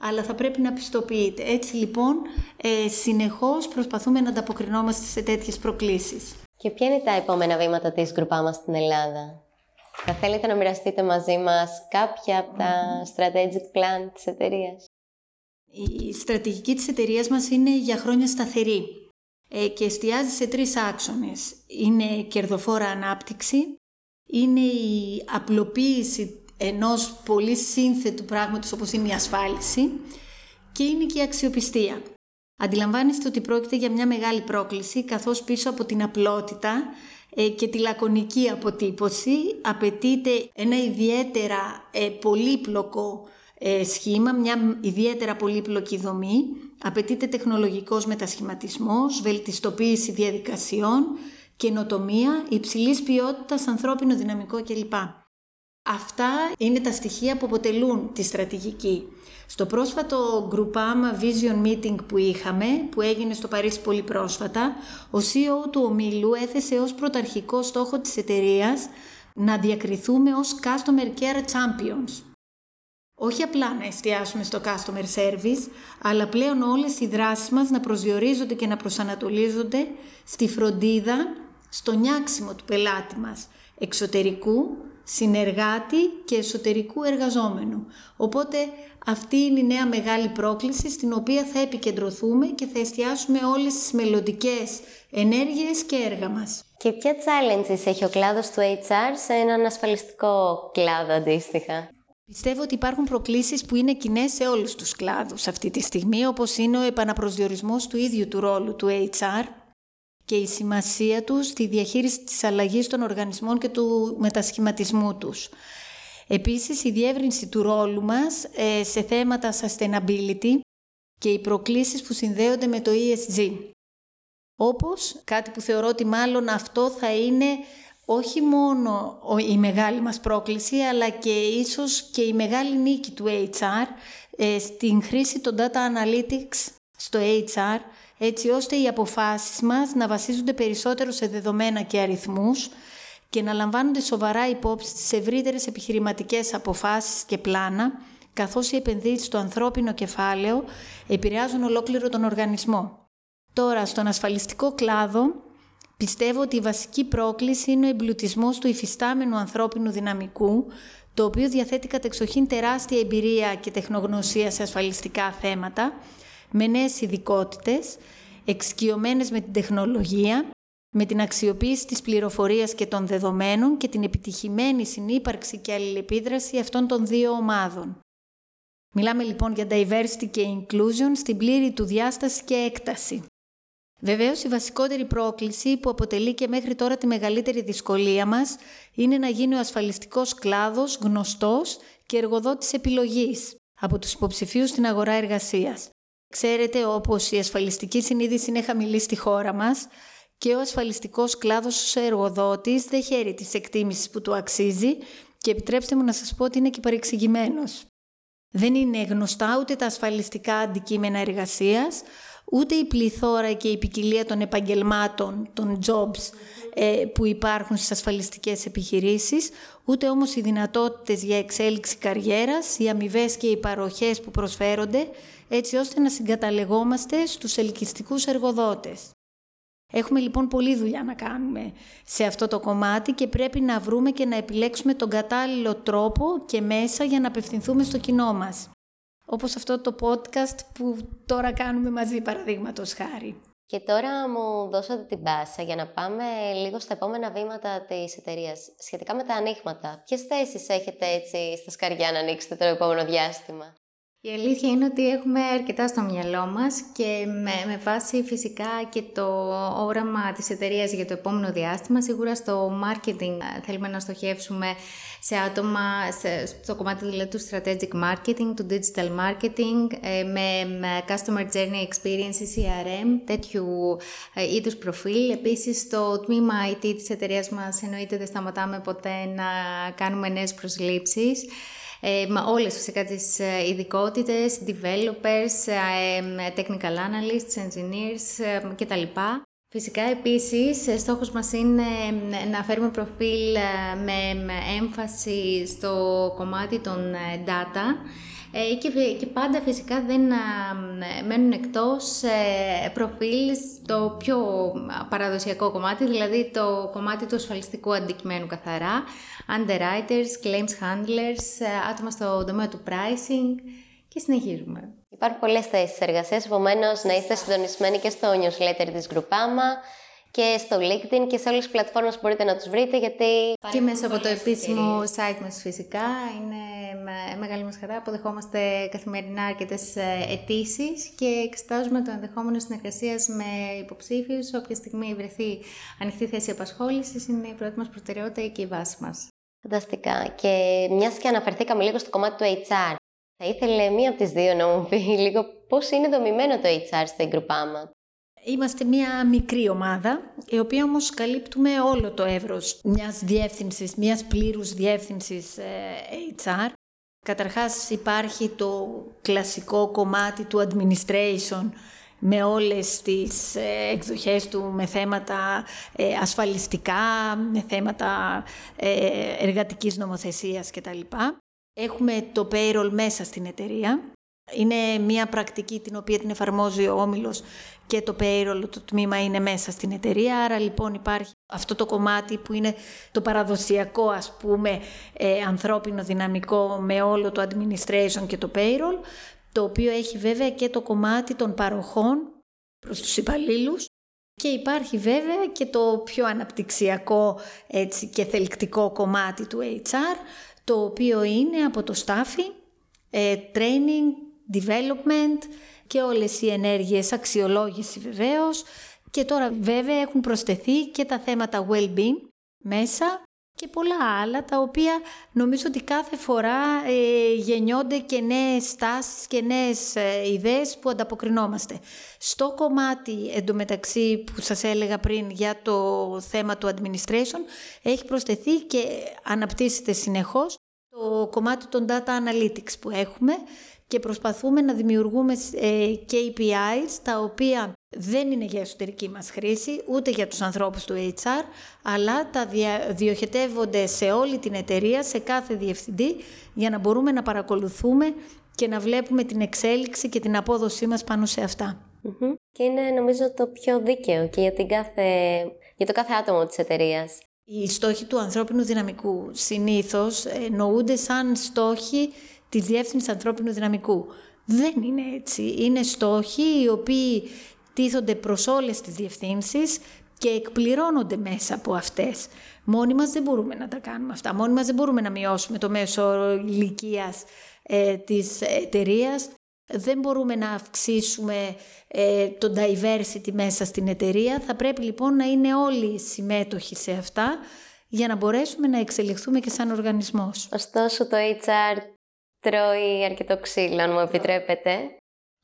αλλά θα πρέπει να πιστοποιείται. Έτσι λοιπόν, ε, συνεχώς προσπαθούμε να ανταποκρινόμαστε σε τέτοιες προκλήσεις. Και ποια είναι τα επόμενα βήματα της γκρουπά μας στην Ελλάδα; Θα θέλετε να μοιραστείτε μαζί μας κάποια από τα strategic plan της εταιρείας; Η στρατηγική της εταιρείας μας είναι για χρόνια σταθερή ε, και εστιάζει σε τρεις άξονες. Είναι κερδοφόρα ανάπτυξη, είναι η απλοποίηση ενός πολύ σύνθετου πράγματος όπως είναι η ασφάλιση και είναι και η αξιοπιστία. Αντιλαμβάνεστε ότι πρόκειται για μια μεγάλη πρόκληση καθώς πίσω από την απλότητα ε, και τη λακωνική αποτύπωση απαιτείται ένα ιδιαίτερα ε, πολύπλοκο ε, σχήμα, μια ιδιαίτερα πολύπλοκη δομή. Απαιτείται τεχνολογικός μετασχηματισμός, βελτιστοποίηση διαδικασιών, καινοτομία, υψηλής ποιότητας, ανθρώπινο δυναμικό κλπ. Αυτά είναι τα στοιχεία που αποτελούν τη στρατηγική. Στο πρόσφατο Groupama Vision Meeting που είχαμε, που έγινε στο Παρίσι πολύ πρόσφατα, ο CEO του ομίλου έθεσε ως πρωταρχικό στόχο της εταιρείας να διακριθούμε ως Customer Care Champions. Όχι απλά να εστιάσουμε στο Customer Service, αλλά πλέον όλες οι δράσεις μας να προσδιορίζονται και να προσανατολίζονται στη φροντίδα, στο νιάξιμο του πελάτη μας, εξωτερικού, συνεργάτη και εσωτερικού εργαζόμενου. Οπότε αυτή είναι η νέα μεγάλη πρόκληση στην οποία θα επικεντρωθούμε και θα εστιάσουμε όλες τις μελλοντικές ενέργειες και έργα μας. Και ποια challenges έχει ο κλάδος του HR σε έναν ασφαλιστικό κλάδο αντίστοιχα; Πιστεύω ότι υπάρχουν προκλήσεις που είναι κοινέ σε όλους τους κλάδους αυτή τη στιγμή, όπως είναι ο επαναπροσδιορισμός του ίδιου του ρόλου του HR και η σημασία τους στη διαχείριση της αλλαγής των οργανισμών και του μετασχηματισμού τους. Επίσης, η διεύρυνση του ρόλου μας ε, σε θέματα sustainability και οι προκλήσεις που συνδέονται με το ESG. Όπως κάτι που θεωρώ ότι μάλλον αυτό θα είναι όχι μόνο η μεγάλη μας πρόκληση, αλλά και ίσως και η μεγάλη νίκη του HR ε, στην χρήση των data analytics στο HR, έτσι ώστε οι αποφάσεις μας να βασίζονται περισσότερο σε δεδομένα και αριθμούς και να λαμβάνονται σοβαρά υπόψη στις ευρύτερες επιχειρηματικές αποφάσεις και πλάνα, καθώς οι επενδύσεις στο ανθρώπινο κεφάλαιο επηρεάζουν ολόκληρο τον οργανισμό. Τώρα, στον ασφαλιστικό κλάδο, πιστεύω ότι η βασική πρόκληση είναι ο εμπλουτισμός του υφιστάμενου ανθρώπινου δυναμικού, το οποίο διαθέτει κατεξοχήν τεράστια εμπειρία και τεχνογνωσία σε ασφαλιστικά θέματα, με νέες ειδικότητες, εξοικειωμένες με την τεχνολογία, με την αξιοποίηση της πληροφορίας και των δεδομένων και την επιτυχημένη συνύπαρξη και αλληλεπίδραση αυτών των δύο ομάδων. Μιλάμε λοιπόν για diversity και inclusion στην πλήρη του διάσταση και έκταση. Βεβαίως, η βασικότερη πρόκληση που αποτελεί και μέχρι τώρα τη μεγαλύτερη δυσκολία μας είναι να γίνει ο ασφαλιστικός κλάδος γνωστός και εργοδότης επιλογής από τους υποψηφίους στην αγορά εργασίας. Ξέρετε, όπως η ασφαλιστική συνείδηση είναι χαμηλή στη χώρα μας και ο ασφαλιστικός κλάδος ως εργοδότης δεν χαίρει της εκτίμησης που του αξίζει και επιτρέψτε μου να σας πω ότι είναι και παρεξηγημένος. Δεν είναι γνωστά ούτε τα ασφαλιστικά αντικείμενα εργασίας, ούτε η πληθώρα και η ποικιλία των επαγγελμάτων, των jobs ε, που υπάρχουν στις ασφαλιστικές επιχειρήσεις, ούτε όμως οι δυνατότητες για εξέλιξη καριέρας, οι αμοιβές και οι παροχές που προσφέρονται, έτσι ώστε να συγκαταλεγόμαστε στους ελκυστικούς εργοδότες. Έχουμε λοιπόν πολλή δουλειά να κάνουμε σε αυτό το κομμάτι και πρέπει να βρούμε και να επιλέξουμε τον κατάλληλο τρόπο και μέσα για να απευθυνθούμε στο κοινό μας. Όπως αυτό το podcast που τώρα κάνουμε μαζί παραδείγματος χάρη. Και τώρα μου δώσατε την πάσα για να πάμε λίγο στα επόμενα βήματα της εταιρείας σχετικά με τα ανοίγματα. Ποιες θέσεις έχετε έτσι στα σκαριά να ανοίξετε το επόμενο διάστημα; Η αλήθεια είναι ότι έχουμε αρκετά στο μυαλό μας και με, με βάση φυσικά και το όραμα της εταιρείας για το επόμενο διάστημα, σίγουρα στο marketing ε, θέλουμε να στοχεύσουμε σε άτομα, στο κομμάτι δηλαδή του strategic marketing, του digital marketing, ε, με, customer journey experience, CRM, τέτοιου ε, είδους προφίλ. Επίσης, στο τμήμα IT της εταιρείας μας εννοείται δεν σταματάμε ποτέ να κάνουμε νέες προσλήψεις ε, με όλες φυσικά τις ε, ειδικότητες, developers, ε, technical analysts, engineers κτλ. Φυσικά επίσης στόχος μας είναι να φέρουμε προφίλ με έμφαση στο κομμάτι των data και, πάντα φυσικά δεν μένουν εκτός προφίλς στο πιο παραδοσιακό κομμάτι, δηλαδή το κομμάτι του ασφαλιστικού αντικειμένου καθαρά, underwriters, claims handlers, ε, άτομα στο τομέα του pricing και συνεχίζουμε. Υπάρχουν πολλές θέσεις εργασίας, επομένως να είστε συντονισμένοι και στο newsletter της Groupama και στο LinkedIn και σε όλες τις πλατφόρμες που μπορείτε να τους βρείτε γιατί... Και μέσα από το επίσημο site μας φυσικά είναι με μεγάλη μας χαρά. Αποδεχόμαστε καθημερινά αρκετές ε, αιτήσεις και εξετάζουμε το ενδεχόμενο συνεργασίας με υποψήφιους. Όποια στιγμή βρεθεί ανοιχτή θέση απασχόλησης είναι η πρώτη μας προτεραιότητα και η βάση μας. Φανταστικά. Και μιας και αναφερθήκαμε λίγο στο κομμάτι του HR, Θα ήθελε μία από τις δύο να μου πει λίγο πώς είναι δομημένο το HR στο Groupama. Είμαστε μια μικρή ομάδα, η οποία όμως καλύπτουμε όλο το εύρος μιας διεύθυνσης, μιας πλήρους διεύθυνσης ε, HR. Καταρχάς υπάρχει το κλασικό κομμάτι του administration με όλες τις ε, εκδοχές του με θέματα ε, ασφαλιστικά, με θέματα εργατικής νομοθεσίας κτλ. Έχουμε το payroll μέσα στην εταιρεία. Είναι μια πρακτική την οποία την εφαρμόζει ο Όμιλος και το payroll, το τμήμα είναι μέσα στην εταιρεία. Άρα λοιπόν υπάρχει αυτό το κομμάτι που είναι το παραδοσιακό ας πούμε ε, ανθρώπινο δυναμικό με όλο το administration και το payroll, το οποίο έχει βέβαια και το κομμάτι των παροχών προς τους υπαλλήλους και υπάρχει βέβαια και το πιο αναπτυξιακό έτσι, και θελκτικό κομμάτι του HR, το οποίο είναι από το staffing, ε, training, development και όλες οι ενέργειες, αξιολόγηση βεβαίως και τώρα βέβαια έχουν προσθεθεί και τα θέματα well-being μέσα και πολλά άλλα τα οποία νομίζω ότι κάθε φορά ε, γεννιόνται και νέες στάσεις και νέες ε, ιδέες που ανταποκρινόμαστε. Στο κομμάτι εντωμεταξύ που σας έλεγα πριν για το θέμα του administration έχει προσθεθεί και αναπτύσσεται συνεχώς το κομμάτι των data analytics που έχουμε και προσπαθούμε να δημιουργούμε ε, KPIs τα οποία δεν είναι για εσωτερική μας χρήση, ούτε για τους ανθρώπους του HR, αλλά τα διοχετεύονται σε όλη την εταιρεία, σε κάθε διευθυντή, για να μπορούμε να παρακολουθούμε και να βλέπουμε την εξέλιξη και την απόδοσή μας πάνω σε αυτα Και είναι νομίζω το πιο δίκαιο και για, την κάθε, για το κάθε άτομο της εταιρείας. Οι στόχοι του ανθρώπινου δυναμικού συνήθως εννοούνται σαν στόχοι της Διεύθυνσης Ανθρώπινου Δυναμικού. Δεν είναι έτσι. Είναι στόχοι οι οποίοι τίθονται προς όλες τις διευθύνσεις και εκπληρώνονται μέσα από αυτές. Μόνοι μας δεν μπορούμε να τα κάνουμε αυτά. Μόνοι μας δεν μπορούμε να μειώσουμε το μέσο όρο ηλικίας ε, της εταιρείας. Δεν μπορούμε να αυξήσουμε ε, το diversity μέσα στην εταιρεία. Θα πρέπει λοιπόν να είναι όλοι συμμέτοχοι σε αυτά για να μπορέσουμε να εξελιχθούμε και σαν οργανισμός. Ωστόσο το HR τρώει αρκετό ξύλο, αν μου επιτρέπετε.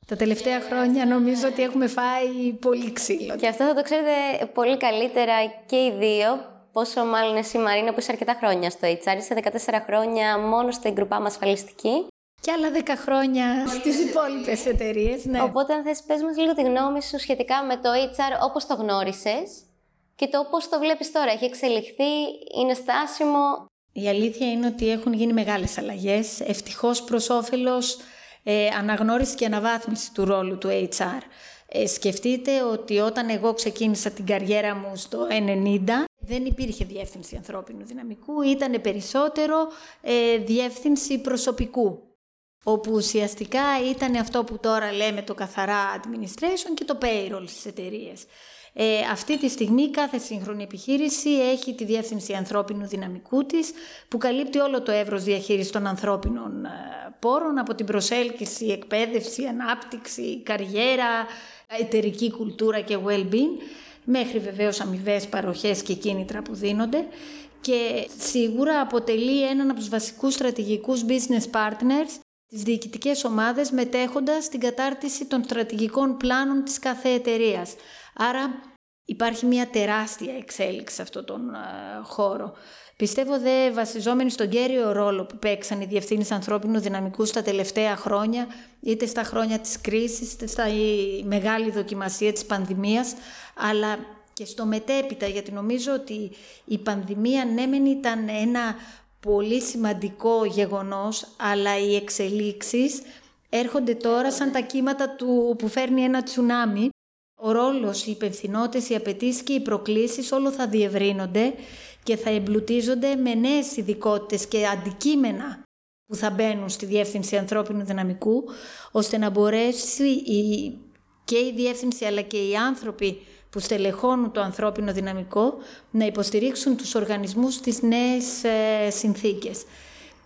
Τα τελευταία χρόνια νομίζω ότι έχουμε φάει πολύ ξύλο. Και αυτό θα το ξέρετε πολύ καλύτερα και οι δύο. Πόσο μάλλον εσύ Μαρίνα που είσαι αρκετά χρόνια στο HR, είσαι 14 χρόνια μόνο στην γκρουπά μας ασφαλιστική. Και άλλα 10 χρόνια στις υπόλοιπες εταιρείες. ναι. Οπότε αν θες πες μας λίγο τη γνώμη σου σχετικά με το HR όπως το γνώρισες και το πώς το βλέπεις τώρα. Έχει εξελιχθεί, είναι στάσιμο; Η αλήθεια είναι ότι έχουν γίνει μεγάλες αλλαγές, ευτυχώς προς όφελος ε, αναγνώριση και αναβάθμιση του ρόλου του HR. Ε, σκεφτείτε ότι όταν εγώ ξεκίνησα την καριέρα μου στο 90, δεν υπήρχε διεύθυνση ανθρώπινου δυναμικού, ήταν περισσότερο ε, διεύθυνση προσωπικού όπου ουσιαστικά ήταν αυτό που τώρα λέμε το καθαρά administration και το payroll στις εταιρείες. Ε, αυτή τη στιγμή κάθε σύγχρονη επιχείρηση έχει τη διεύθυνση ανθρώπινου δυναμικού της που καλύπτει όλο το εύρος διαχείρισης των ανθρώπινων ε, πόρων από την προσέλκυση, εκπαίδευση, ανάπτυξη, καριέρα, εταιρική κουλτούρα και well-being μέχρι βεβαίως αμοιβές παροχές και κίνητρα που δίνονται και σίγουρα αποτελεί έναν από τους βασικούς στρατηγικούς business partners τις διοικητικές ομάδες μετέχοντας στην κατάρτιση των στρατηγικών πλάνων της κάθε εταιρείας. Άρα υπάρχει μια τεράστια εξέλιξη σε αυτόν τον ε, χώρο. Πιστεύω δε βασιζόμενοι στον κέριο ρόλο που παίξαν οι διευθύνεις ανθρώπινου δυναμικού στα τελευταία χρόνια, είτε στα χρόνια της κρίσης, είτε στα μεγάλη δοκιμασία της πανδημίας, αλλά και στο μετέπειτα, γιατί νομίζω ότι η πανδημία ναι μεν ήταν ένα πολύ σημαντικό γεγονός, αλλά οι εξελίξεις έρχονται τώρα σαν τα κύματα του που φέρνει ένα τσουνάμι ο ρόλος, οι υπευθυνότητες, οι απαιτήσεις και οι προκλήσεις όλο θα διευρύνονται και θα εμπλουτίζονται με νέες ειδικότητες και αντικείμενα που θα μπαίνουν στη Διεύθυνση Ανθρώπινου Δυναμικού, ώστε να μπορέσει η, και η Διεύθυνση αλλά και οι άνθρωποι που στελεχώνουν το ανθρώπινο δυναμικό να υποστηρίξουν τους οργανισμούς στις νέες ε, συνθήκες.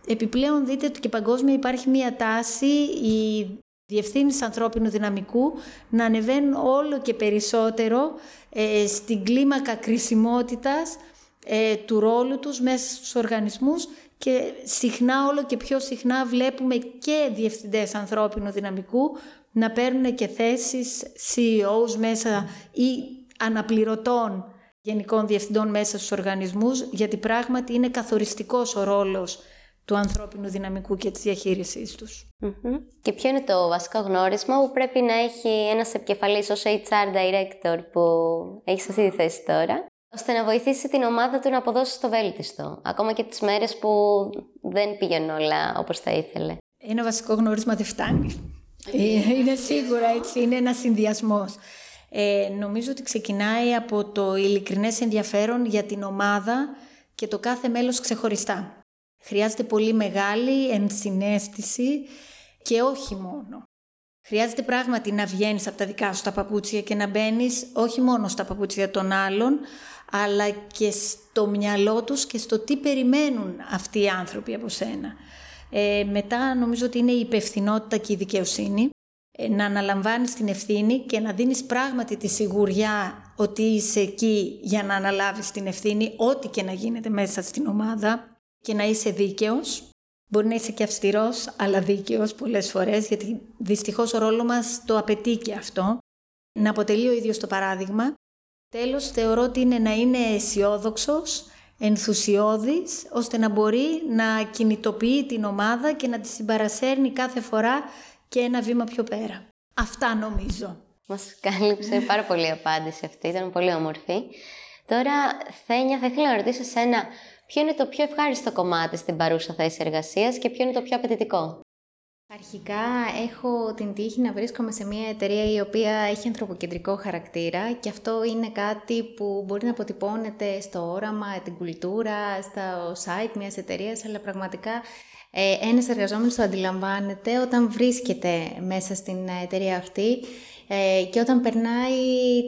Επιπλέον δείτε ότι και παγκόσμια υπάρχει μία τάση η διευθύνεις ανθρώπινου δυναμικού να ανεβαίνουν όλο και περισσότερο ε, στην κλίμακα κρισιμότητας ε, του ρόλου τους μέσα στους οργανισμούς και συχνά, όλο και πιο συχνά βλέπουμε και διευθυντές ανθρώπινου δυναμικού να παίρνουν και θέσεις CEOs μέσα ή αναπληρωτών γενικών διευθυντών μέσα στους οργανισμούς, γιατί πράγματι είναι καθοριστικός ο ρόλος του ανθρώπινου δυναμικού και της διαχείρισής τους. Και ποιο είναι το βασικό γνώρισμα που πρέπει να έχει ένας επικεφαλής ως HR director που έχει σε αυτή τη θέση τώρα, ώστε να βοηθήσει την ομάδα του να αποδώσει το βέλτιστο, ακόμα και τις μέρες που δεν πήγαινε όλα όπως θα ήθελε. Ένα βασικό γνώρισμα δεν φτάνει. Ε, είναι σίγουρα έτσι, είναι ένας συνδυασμός. Ε, νομίζω ότι ξεκινάει από το ειλικρινές ενδιαφέρον για την ομάδα και το κάθε μέλος ξεχωριστά. Χρειάζεται πολύ μεγάλη ενσυναίσθηση και όχι μόνο. Χρειάζεται πράγματι να βγαίνεις από τα δικά σου τα παπούτσια και να μπαίνεις όχι μόνο στα παπούτσια των άλλων, αλλά και στο μυαλό τους και στο τι περιμένουν αυτοί οι άνθρωποι από σένα. Ε, μετά νομίζω ότι είναι η υπευθυνότητα και η δικαιοσύνη. Ε, να αναλαμβάνεις την ευθύνη και να δίνεις πράγματι τη σιγουριά ότι είσαι εκεί για να αναλάβεις την ευθύνη, ό,τι και να γίνεται μέσα στην ομάδα και να είσαι δίκαιος. Μπορεί να είσαι και αυστηρός, αλλά δίκαιος πολλές φορές, γιατί δυστυχώς ο ρόλος μας το απαιτεί και αυτό. Να αποτελεί ο ίδιος το παράδειγμα. Τέλος, θεωρώ ότι είναι να είναι αισιόδοξος, ενθουσιώδης, ώστε να μπορεί να κινητοποιεί την ομάδα και να τη συμπαρασέρνει κάθε φορά και ένα βήμα πιο πέρα. Αυτά νομίζω. Μας κάλυψε πάρα πολύ η απάντηση αυτή, ήταν πολύ όμορφη. Τώρα, Θένια, θα ήθελα να ρωτήσω εσένα ποιο είναι το πιο ευχάριστο κομμάτι στην παρούσα θέση εργασίας και ποιο είναι το πιο απαιτητικό; Αρχικά έχω την τύχη να βρίσκομαι σε μια εταιρεία η οποία έχει ανθρωποκεντρικό χαρακτήρα και αυτό είναι κάτι που μπορεί να αποτυπώνεται στο όραμα, την κουλτούρα, στο site μιας εταιρείας, αλλά πραγματικά ε, ένας εργαζόμενος το αντιλαμβάνεται όταν βρίσκεται μέσα στην εταιρεία αυτή ε, και όταν περνάει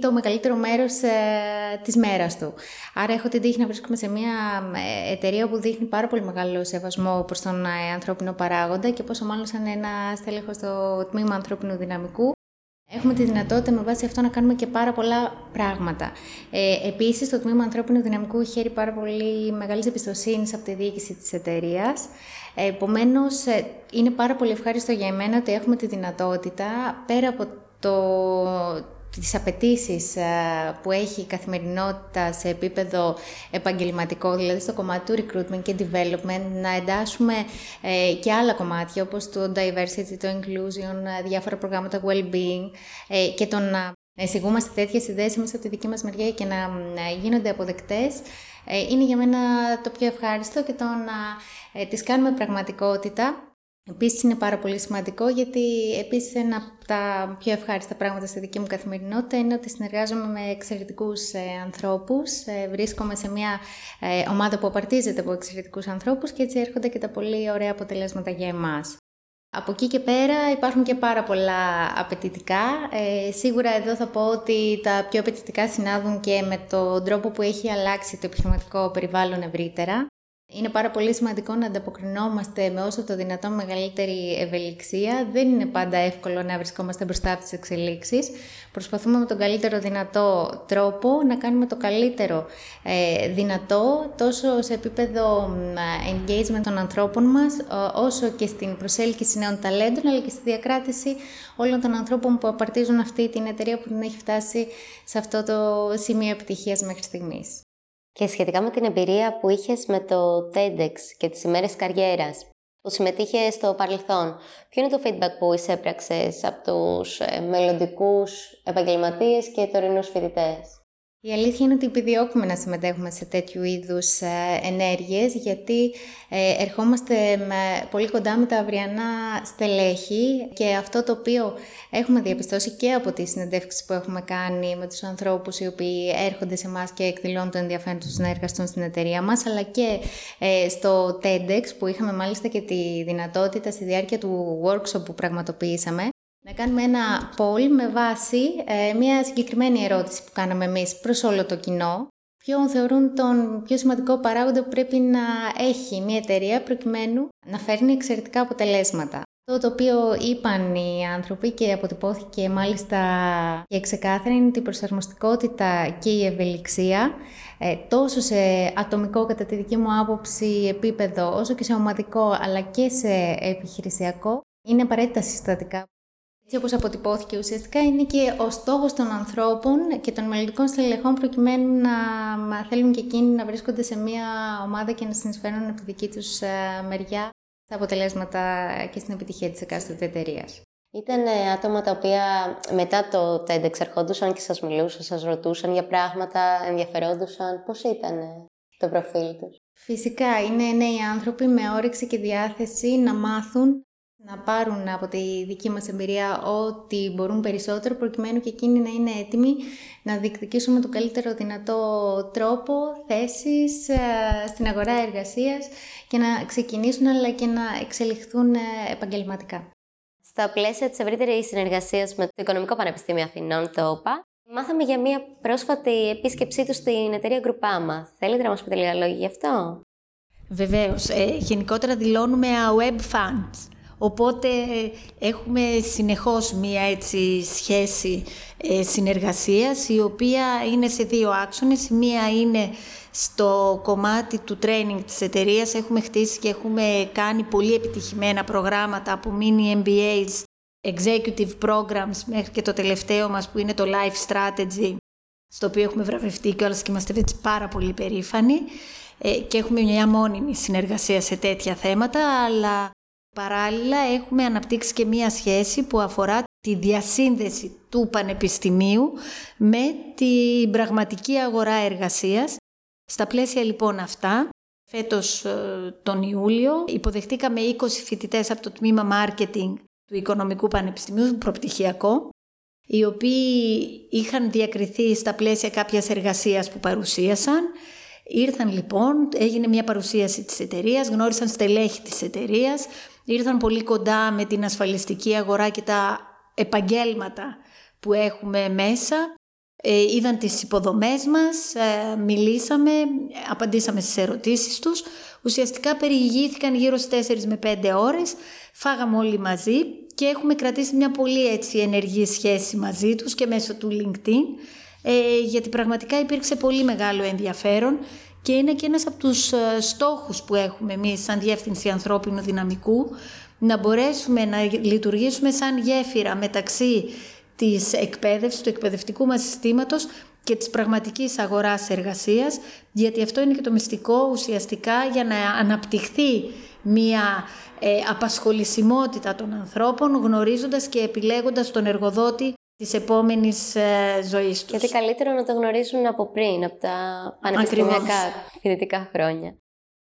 το μεγαλύτερο μέρος ε, της μέρας του. Άρα έχω την τύχη να βρίσκομαι σε μια ε, εταιρεία που δείχνει πάρα πολύ μεγάλο σεβασμό προς τον ε, ανθρώπινο παράγοντα και πόσο μάλλον σαν ένα στέλεχος στο τμήμα ανθρώπινου δυναμικού Έχουμε τη δυνατότητα με βάση αυτό να κάνουμε και πάρα πολλά πράγματα. Ε, Επίσης, το τμήμα ανθρώπινου δυναμικού χαίρει πάρα πολύ μεγάλης εμπιστοσύνης από τη διοίκηση της εταιρείας. Επομένως, είναι πάρα πολύ ευχάριστο για εμένα ότι έχουμε τη δυνατότητα πέρα από το, τις απαιτήσεις ε, που έχει η καθημερινότητα σε επίπεδο επαγγελματικό, δηλαδή στο κομμάτι του recruitment και development, να εντάσσουμε ε, και άλλα κομμάτια όπως το diversity, το inclusion, ε, διάφορα προγράμματα well-being και το να εισηγούμαστε τέτοιες ιδέες μέσα από τη δική μας μεριά και να γίνονται αποδεκτές, είναι για μένα το πιο ευχάριστο και το να τις κάνουμε πραγματικότητα Επίσης είναι πάρα πολύ σημαντικό γιατί επίσης ένα από τα πιο ευχάριστα πράγματα στη δική μου καθημερινότητα είναι ότι συνεργάζομαι με εξαιρετικούς ε, ανθρώπους. Ε, βρίσκομαι σε μια ε, ομάδα που απαρτίζεται από εξαιρετικούς ανθρώπους και έτσι έρχονται και τα πολύ ωραία αποτελέσματα για εμάς. Από εκεί και πέρα υπάρχουν και πάρα πολλά απαιτητικά. Ε, σίγουρα εδώ θα πω ότι τα πιο απαιτητικά συνάδουν και με τον τρόπο που έχει αλλάξει το επιχειρηματικό περιβάλλον ευρύτερα. Είναι πάρα πολύ σημαντικό να ανταποκρινόμαστε με όσο το δυνατόν μεγαλύτερη ευελιξία. Δεν είναι πάντα εύκολο να βρισκόμαστε μπροστά από τις εξελίξεις. Προσπαθούμε με τον καλύτερο δυνατό τρόπο να κάνουμε το καλύτερο ε, δυνατό τόσο σε επίπεδο engagement των ανθρώπων μας, όσο και στην προσέλκυση νέων ταλέντων, αλλά και στη διακράτηση όλων των ανθρώπων που απαρτίζουν αυτή την εταιρεία που την έχει φτάσει σε αυτό το σημείο επιτυχίας μέχρι στιγμής. Και σχετικά με την εμπειρία που είχες με το TEDx και τις ημέρες καριέρας, που συμμετείχε στο παρελθόν, ποιο είναι το feedback που εισέπραξες από τους ε, μελλοντικούς επαγγελματίες και τωρινούς φοιτητές; Η αλήθεια είναι ότι επιδιώκουμε να συμμετέχουμε σε τέτοιου είδους ε, ενέργειες γιατί ε, ερχόμαστε με, πολύ κοντά με τα αυριανά στελέχη και αυτό το οποίο έχουμε διαπιστώσει και από τις συνεντεύξεις που έχουμε κάνει με τους ανθρώπους οι οποίοι έρχονται σε εμάς και εκδηλώνουν το ενδιαφέρον τους να εργαστούν στην εταιρεία μας αλλά και ε, στο TEDx που είχαμε μάλιστα και τη δυνατότητα στη διάρκεια του workshop που πραγματοποιήσαμε να κάνουμε ένα poll με βάση ε, μια συγκεκριμένη ερώτηση που κάναμε εμείς προς όλο το κοινό. Ποιον θεωρούν τον πιο σημαντικό παράγοντα που πρέπει να έχει μια εταιρεία προκειμένου να φέρνει εξαιρετικά αποτελέσματα. Το οποίο είπαν οι άνθρωποι και αποτυπώθηκε μάλιστα και ξεκάθαρα είναι ότι η προσαρμοστικότητα και η ευελιξία ε, τόσο σε ατομικό κατά τη δική μου άποψη επίπεδο όσο και σε ομαδικό αλλά και σε επιχειρησιακό είναι απαραίτητα συστατικά. Έτσι όπως αποτυπώθηκε ουσιαστικά είναι και ο στόχος των ανθρώπων και των μελλοντικών στελεχών προκειμένου να θέλουν και εκείνοι να βρίσκονται σε μια ομάδα και να συνεισφέρουν από τη δική τους ε, μεριά τα αποτελέσματα και στην επιτυχία της εκάστοτε εταιρείας. Ήταν άτομα τα οποία μετά το TEDx ερχόντουσαν και σας μιλούσαν, σας ρωτούσαν για πράγματα, ενδιαφερόντουσαν. Πώς ήταν το προφίλ τους; Φυσικά, είναι νέοι άνθρωποι με όρεξη και διάθεση να μάθουν, να πάρουν από τη δική μας εμπειρία ό,τι μπορούν περισσότερο, προκειμένου και εκείνοι να είναι έτοιμοι να διεκδικήσουν με τον καλύτερο δυνατό τρόπο θέσεις ε, στην αγορά εργασίας και να ξεκινήσουν αλλά και να εξελιχθούν ε, επαγγελματικά. Στα πλαίσια της ευρύτερης συνεργασίας με το Οικονομικό Πανεπιστήμιο Αθηνών, το ΟΠΑ, μάθαμε για μια πρόσφατη επίσκεψή τους στην εταιρεία Groupama. Θέλετε να μας πείτε λίγα λόγια γι' αυτό; Βεβαίως. Ε, γενικότερα δηλώνουμε web fans. Οπότε έχουμε συνεχώς μία έτσι σχέση ε, συνεργασίας η οποία είναι σε δύο άξονες. μία είναι στο κομμάτι του training της εταιρείας έχουμε χτίσει και έχουμε κάνει πολύ επιτυχημένα προγράμματα από mini MBAs, executive programs μέχρι και το τελευταίο μας που είναι το life strategy στο οποίο έχουμε βραβευτεί και όλες και είμαστε έτσι πάρα πολύ περήφανοι ε, και έχουμε μια μόνιμη συνεργασία σε τέτοια θέματα αλλά παράλληλα έχουμε αναπτύξει και μια σχέση που αφορά τη διασύνδεση του πανεπιστημίου με την πραγματική αγορά εργασίας στα πλαίσια λοιπόν αυτά, φέτος ε, τον Ιούλιο, υποδεχτήκαμε 20 φοιτητές από το τμήμα Marketing του Οικονομικού Πανεπιστημίου, προπτυχιακό, οι οποίοι είχαν διακριθεί στα πλαίσια κάποιας εργασίας που παρουσίασαν. Ήρθαν λοιπόν, έγινε μια παρουσίαση της εταιρείας, γνώρισαν στελέχη της εταιρείας, ήρθαν πολύ κοντά με την ασφαλιστική αγορά και τα επαγγέλματα που έχουμε μέσα ε, είδαν τις υποδομές μας, ε, μιλήσαμε, απαντήσαμε στις ερωτήσεις τους. Ουσιαστικά περιηγήθηκαν γύρω στις 4 με 5 ώρες, φάγαμε όλοι μαζί και έχουμε κρατήσει μια πολύ έτσι ενεργή σχέση μαζί τους και μέσω του LinkedIn, ε, γιατί πραγματικά υπήρξε πολύ μεγάλο ενδιαφέρον και είναι και ένας από τους ε, στόχους που έχουμε εμείς σαν Διεύθυνση Ανθρώπινου Δυναμικού, να μπορέσουμε να λειτουργήσουμε σαν γέφυρα μεταξύ της εκπαίδευσης, του εκπαιδευτικού μας συστήματος και της πραγματικής αγοράς εργασίας, γιατί αυτό είναι και το μυστικό ουσιαστικά για να αναπτυχθεί μια ε, απασχολησιμότητα των ανθρώπων, γνωρίζοντας και επιλέγοντας τον εργοδότη της επόμενης ε, ζωής τους. Γιατί καλύτερο να το γνωρίζουν από πριν, από τα πανεπιστημιακά φοιτητικά χρόνια.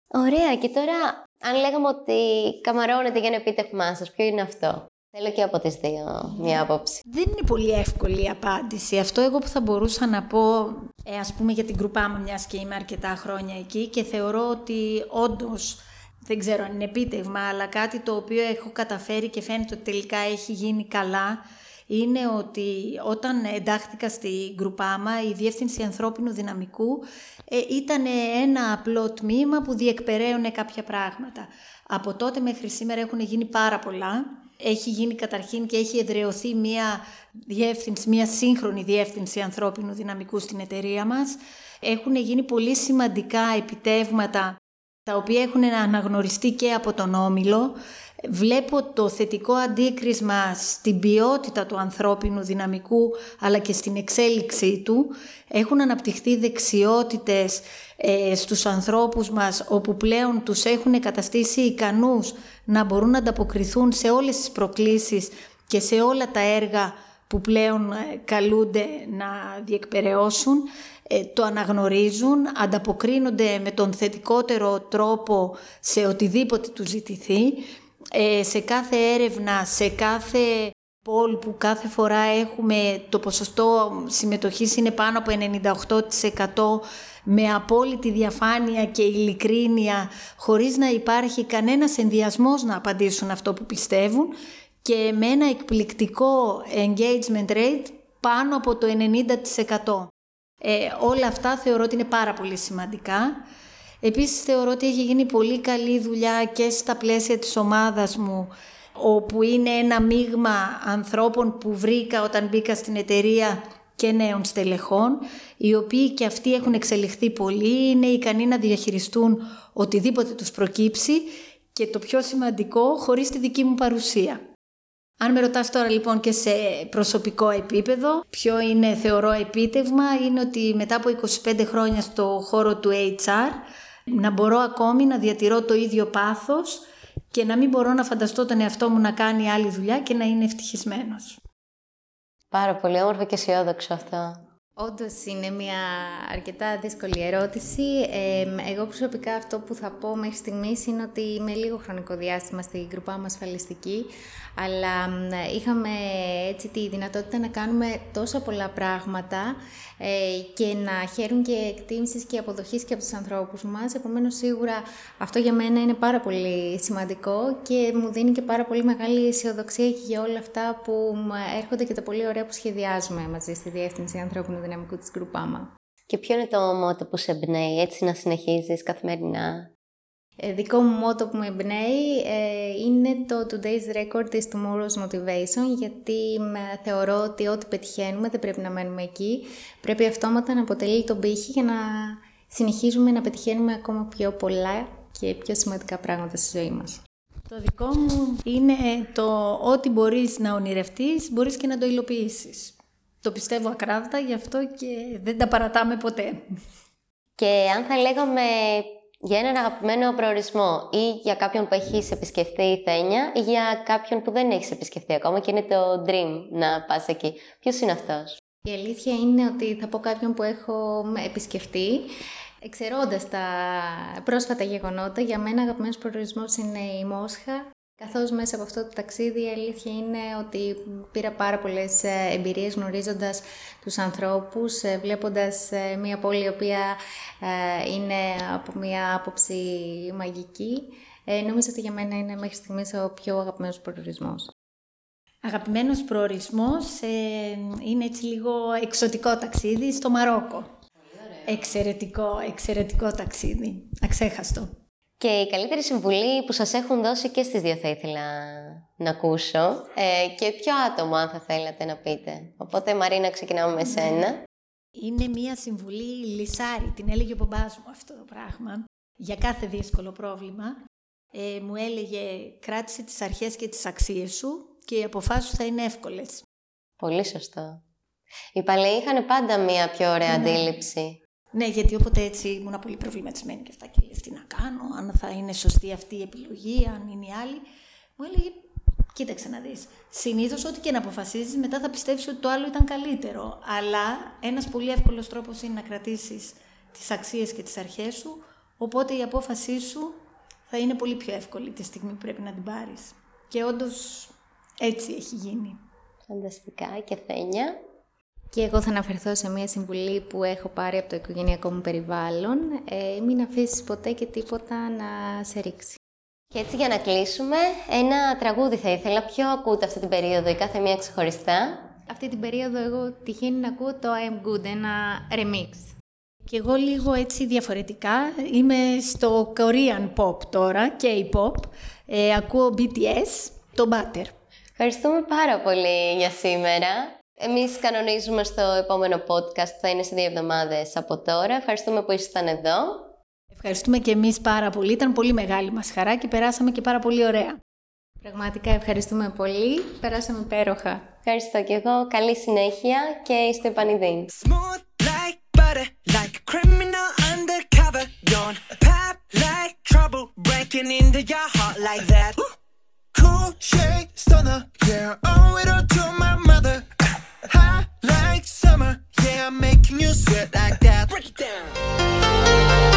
Ωραία, και τώρα αν λέγαμε ότι καμαρώνετε για ένα επίτευγμά σας, ποιο είναι αυτό; Θέλω και από τις δύο μία άποψη. Δεν είναι πολύ εύκολη η απάντηση. Αυτό εγώ που θα μπορούσα να πω, ε, ας πούμε για την κρουπά μου, μιας και είμαι αρκετά χρόνια εκεί και θεωρώ ότι όντως δεν ξέρω αν είναι επίτευγμα, αλλά κάτι το οποίο έχω καταφέρει και φαίνεται ότι τελικά έχει γίνει καλά, είναι ότι όταν εντάχθηκα στη Γκρουπάμα, η Διεύθυνση Ανθρώπινου Δυναμικού ε, ήταν ένα απλό τμήμα που διεκπεραίωνε κάποια πράγματα. Από τότε μέχρι σήμερα έχουν γίνει πάρα πολλά έχει γίνει καταρχήν και έχει εδρεωθεί μια διεύθυνση, μια σύγχρονη διεύθυνση ανθρώπινου δυναμικού στην εταιρεία μας. Έχουν γίνει πολύ σημαντικά επιτεύγματα τα οποία έχουν αναγνωριστεί και από τον Όμιλο. Βλέπω το θετικό αντίκρισμα στην ποιότητα του ανθρώπινου δυναμικού αλλά και στην εξέλιξή του. Έχουν αναπτυχθεί δεξιότητες ε, στους ανθρώπους μας όπου πλέον τους έχουν καταστήσει ικανούς να μπορούν να ανταποκριθούν σε όλες τις προκλήσεις και σε όλα τα έργα που πλέον ε, καλούνται να διεκπαιρεώσουν, ε, το αναγνωρίζουν, ανταποκρίνονται με τον θετικότερο τρόπο σε οτιδήποτε του ζητηθεί, ε, σε κάθε έρευνα, σε κάθε πόλ που κάθε φορά έχουμε το ποσοστό συμμετοχής είναι πάνω από 98% με απόλυτη διαφάνεια και ειλικρίνεια, χωρίς να υπάρχει κανένας ενδιασμός να απαντήσουν αυτό που πιστεύουν και με ένα εκπληκτικό engagement rate πάνω από το 90%. Ε, όλα αυτά θεωρώ ότι είναι πάρα πολύ σημαντικά. Επίσης θεωρώ ότι έχει γίνει πολύ καλή δουλειά και στα πλαίσια της ομάδας μου όπου είναι ένα μείγμα ανθρώπων που βρήκα όταν μπήκα στην εταιρεία και νέων στελεχών, οι οποίοι και αυτοί έχουν εξελιχθεί πολύ, είναι ικανοί να διαχειριστούν οτιδήποτε τους προκύψει και το πιο σημαντικό, χωρίς τη δική μου παρουσία. Αν με ρωτάς τώρα λοιπόν και σε προσωπικό επίπεδο, ποιο είναι θεωρώ επίτευγμα, είναι ότι μετά από 25 χρόνια στο χώρο του HR, να μπορώ ακόμη να διατηρώ το ίδιο πάθος και να μην μπορώ να φανταστώ τον εαυτό μου να κάνει άλλη δουλειά και να είναι ευτυχισμένος. Πάρα πολύ όμορφο και αισιόδοξο αυτό. Όντως είναι μια αρκετά δύσκολη ερώτηση. εγώ προσωπικά αυτό που θα πω μέχρι στιγμής είναι ότι είμαι λίγο χρονικό διάστημα στην γκρουπά μας ασφαλιστική, αλλά είχαμε έτσι τη δυνατότητα να κάνουμε τόσα πολλά πράγματα ε, και να χαίρουν και εκτίμησης και αποδοχής και από τους ανθρώπους μας. Επομένως, σίγουρα αυτό για μένα είναι πάρα πολύ σημαντικό και μου δίνει και πάρα πολύ μεγάλη αισιοδοξία για όλα αυτά που έρχονται και τα πολύ ωραία που σχεδιάζουμε μαζί στη Διεύθυνση Ανθρώπινου Δυναμικού της Γκρουπάμα. Και ποιο είναι το μότο που σε εμπνέει έτσι να συνεχίζεις καθημερινά; ε, δικό μου μότο που με εμπνέει ε, είναι το Today's Record is Tomorrow's Motivation γιατί θεωρώ ότι ό,τι πετυχαίνουμε δεν πρέπει να μένουμε εκεί. Πρέπει αυτόματα να αποτελεί τον πύχη για να συνεχίζουμε να πετυχαίνουμε ακόμα πιο πολλά και πιο σημαντικά πράγματα στη ζωή μας. Το δικό μου είναι το ότι μπορείς να ονειρευτείς, μπορείς και να το υλοποιήσεις. Το πιστεύω ακράδαντα, γι' αυτό και δεν τα παρατάμε ποτέ. Και αν θα λέγαμε για έναν αγαπημένο προορισμό ή για κάποιον που έχεις επισκεφτεί η Θένια ή για κάποιον που δεν έχεις επισκεφτεί ακόμα και είναι το dream να πας εκεί. Ποιος είναι αυτός; Η αλήθεια είναι ότι θα πω κάποιον που έχω επισκεφτεί Εξαιρώντας τα πρόσφατα γεγονότα, για μένα αγαπημένος προορισμός είναι η Μόσχα Καθώς μέσα από αυτό το ταξίδι η αλήθεια είναι ότι πήρα πάρα πολλές ε, εμπειρίες γνωρίζοντας τους ανθρώπους, ε, βλέποντας ε, μια πόλη η οποία είναι από μια άποψη μαγική. Νομίζω ότι για μένα είναι μέχρι στιγμής ο πιο αγαπημένος προορισμός. Αγαπημένος προορισμός είναι έτσι λίγο εξωτικό ταξίδι στο Μαρόκο. Εξαιρετικό, εξαιρετικό ταξίδι. Αξέχαστο. Και η καλύτερη συμβουλή που σας έχουν δώσει και στις δύο θα ήθελα να ακούσω ε, και ποιο άτομο αν θα θέλατε να πείτε. Οπότε Μαρίνα ξεκινάμε με σένα. Είναι μία συμβουλή λυσάρι, την έλεγε ο μπαμπάς μου αυτό το πράγμα, για κάθε δύσκολο πρόβλημα. Ε, μου έλεγε κράτησε τις αρχές και τις αξίες σου και οι αποφάσεις σου θα είναι εύκολες. Πολύ σωστό. Οι παλαιοί είχαν πάντα μία πιο ωραία ναι. αντίληψη ναι, γιατί όποτε έτσι ήμουν πολύ προβληματισμένη και αυτά και λες τι να κάνω, αν θα είναι σωστή αυτή η επιλογή, αν είναι η άλλη. Μου έλεγε, κοίταξε να δεις, συνήθως ό,τι και να αποφασίζεις μετά θα πιστεύεις ότι το άλλο ήταν καλύτερο. Αλλά ένας πολύ εύκολος τρόπος είναι να κρατήσεις τις αξίες και τις αρχές σου, οπότε η απόφασή σου θα είναι πολύ πιο εύκολη τη στιγμή που πρέπει να την πάρεις. Και όντως έτσι έχει γίνει. Φανταστικά και Θένια. Και εγώ θα αναφερθώ σε μια συμβουλή που έχω πάρει από το οικογενειακό μου περιβάλλον. Ε, μην αφήσεις ποτέ και τίποτα να σε ρίξει. Και έτσι για να κλείσουμε, ένα τραγούδι θα ήθελα. Ποιο ακούτε αυτή την περίοδο ή κάθε μία ξεχωριστά; Αυτή την περίοδο εγώ τυχαίνει να ακούω το I am good, ένα remix. Και εγώ λίγο έτσι διαφορετικά. Είμαι στο Korean pop τώρα, K-pop. Ε, ακούω BTS, το Butter. Ευχαριστούμε πάρα πολύ για σήμερα. Εμείς κανονίζουμε στο επόμενο podcast που θα είναι σε δύο εβδομάδες από τώρα. Ευχαριστούμε που ήσασταν εδώ. Ευχαριστούμε και εμείς πάρα πολύ. Ήταν πολύ μεγάλη μας χαρά και περάσαμε και πάρα πολύ ωραία. Πραγματικά ευχαριστούμε πολύ. Περάσαμε υπέροχα. Ευχαριστώ και εγώ. Καλή συνέχεια και είστε επανειδήν. Cool shade stunner, yeah, owe it all to my mother. I'm making you sweat like that. Break it down.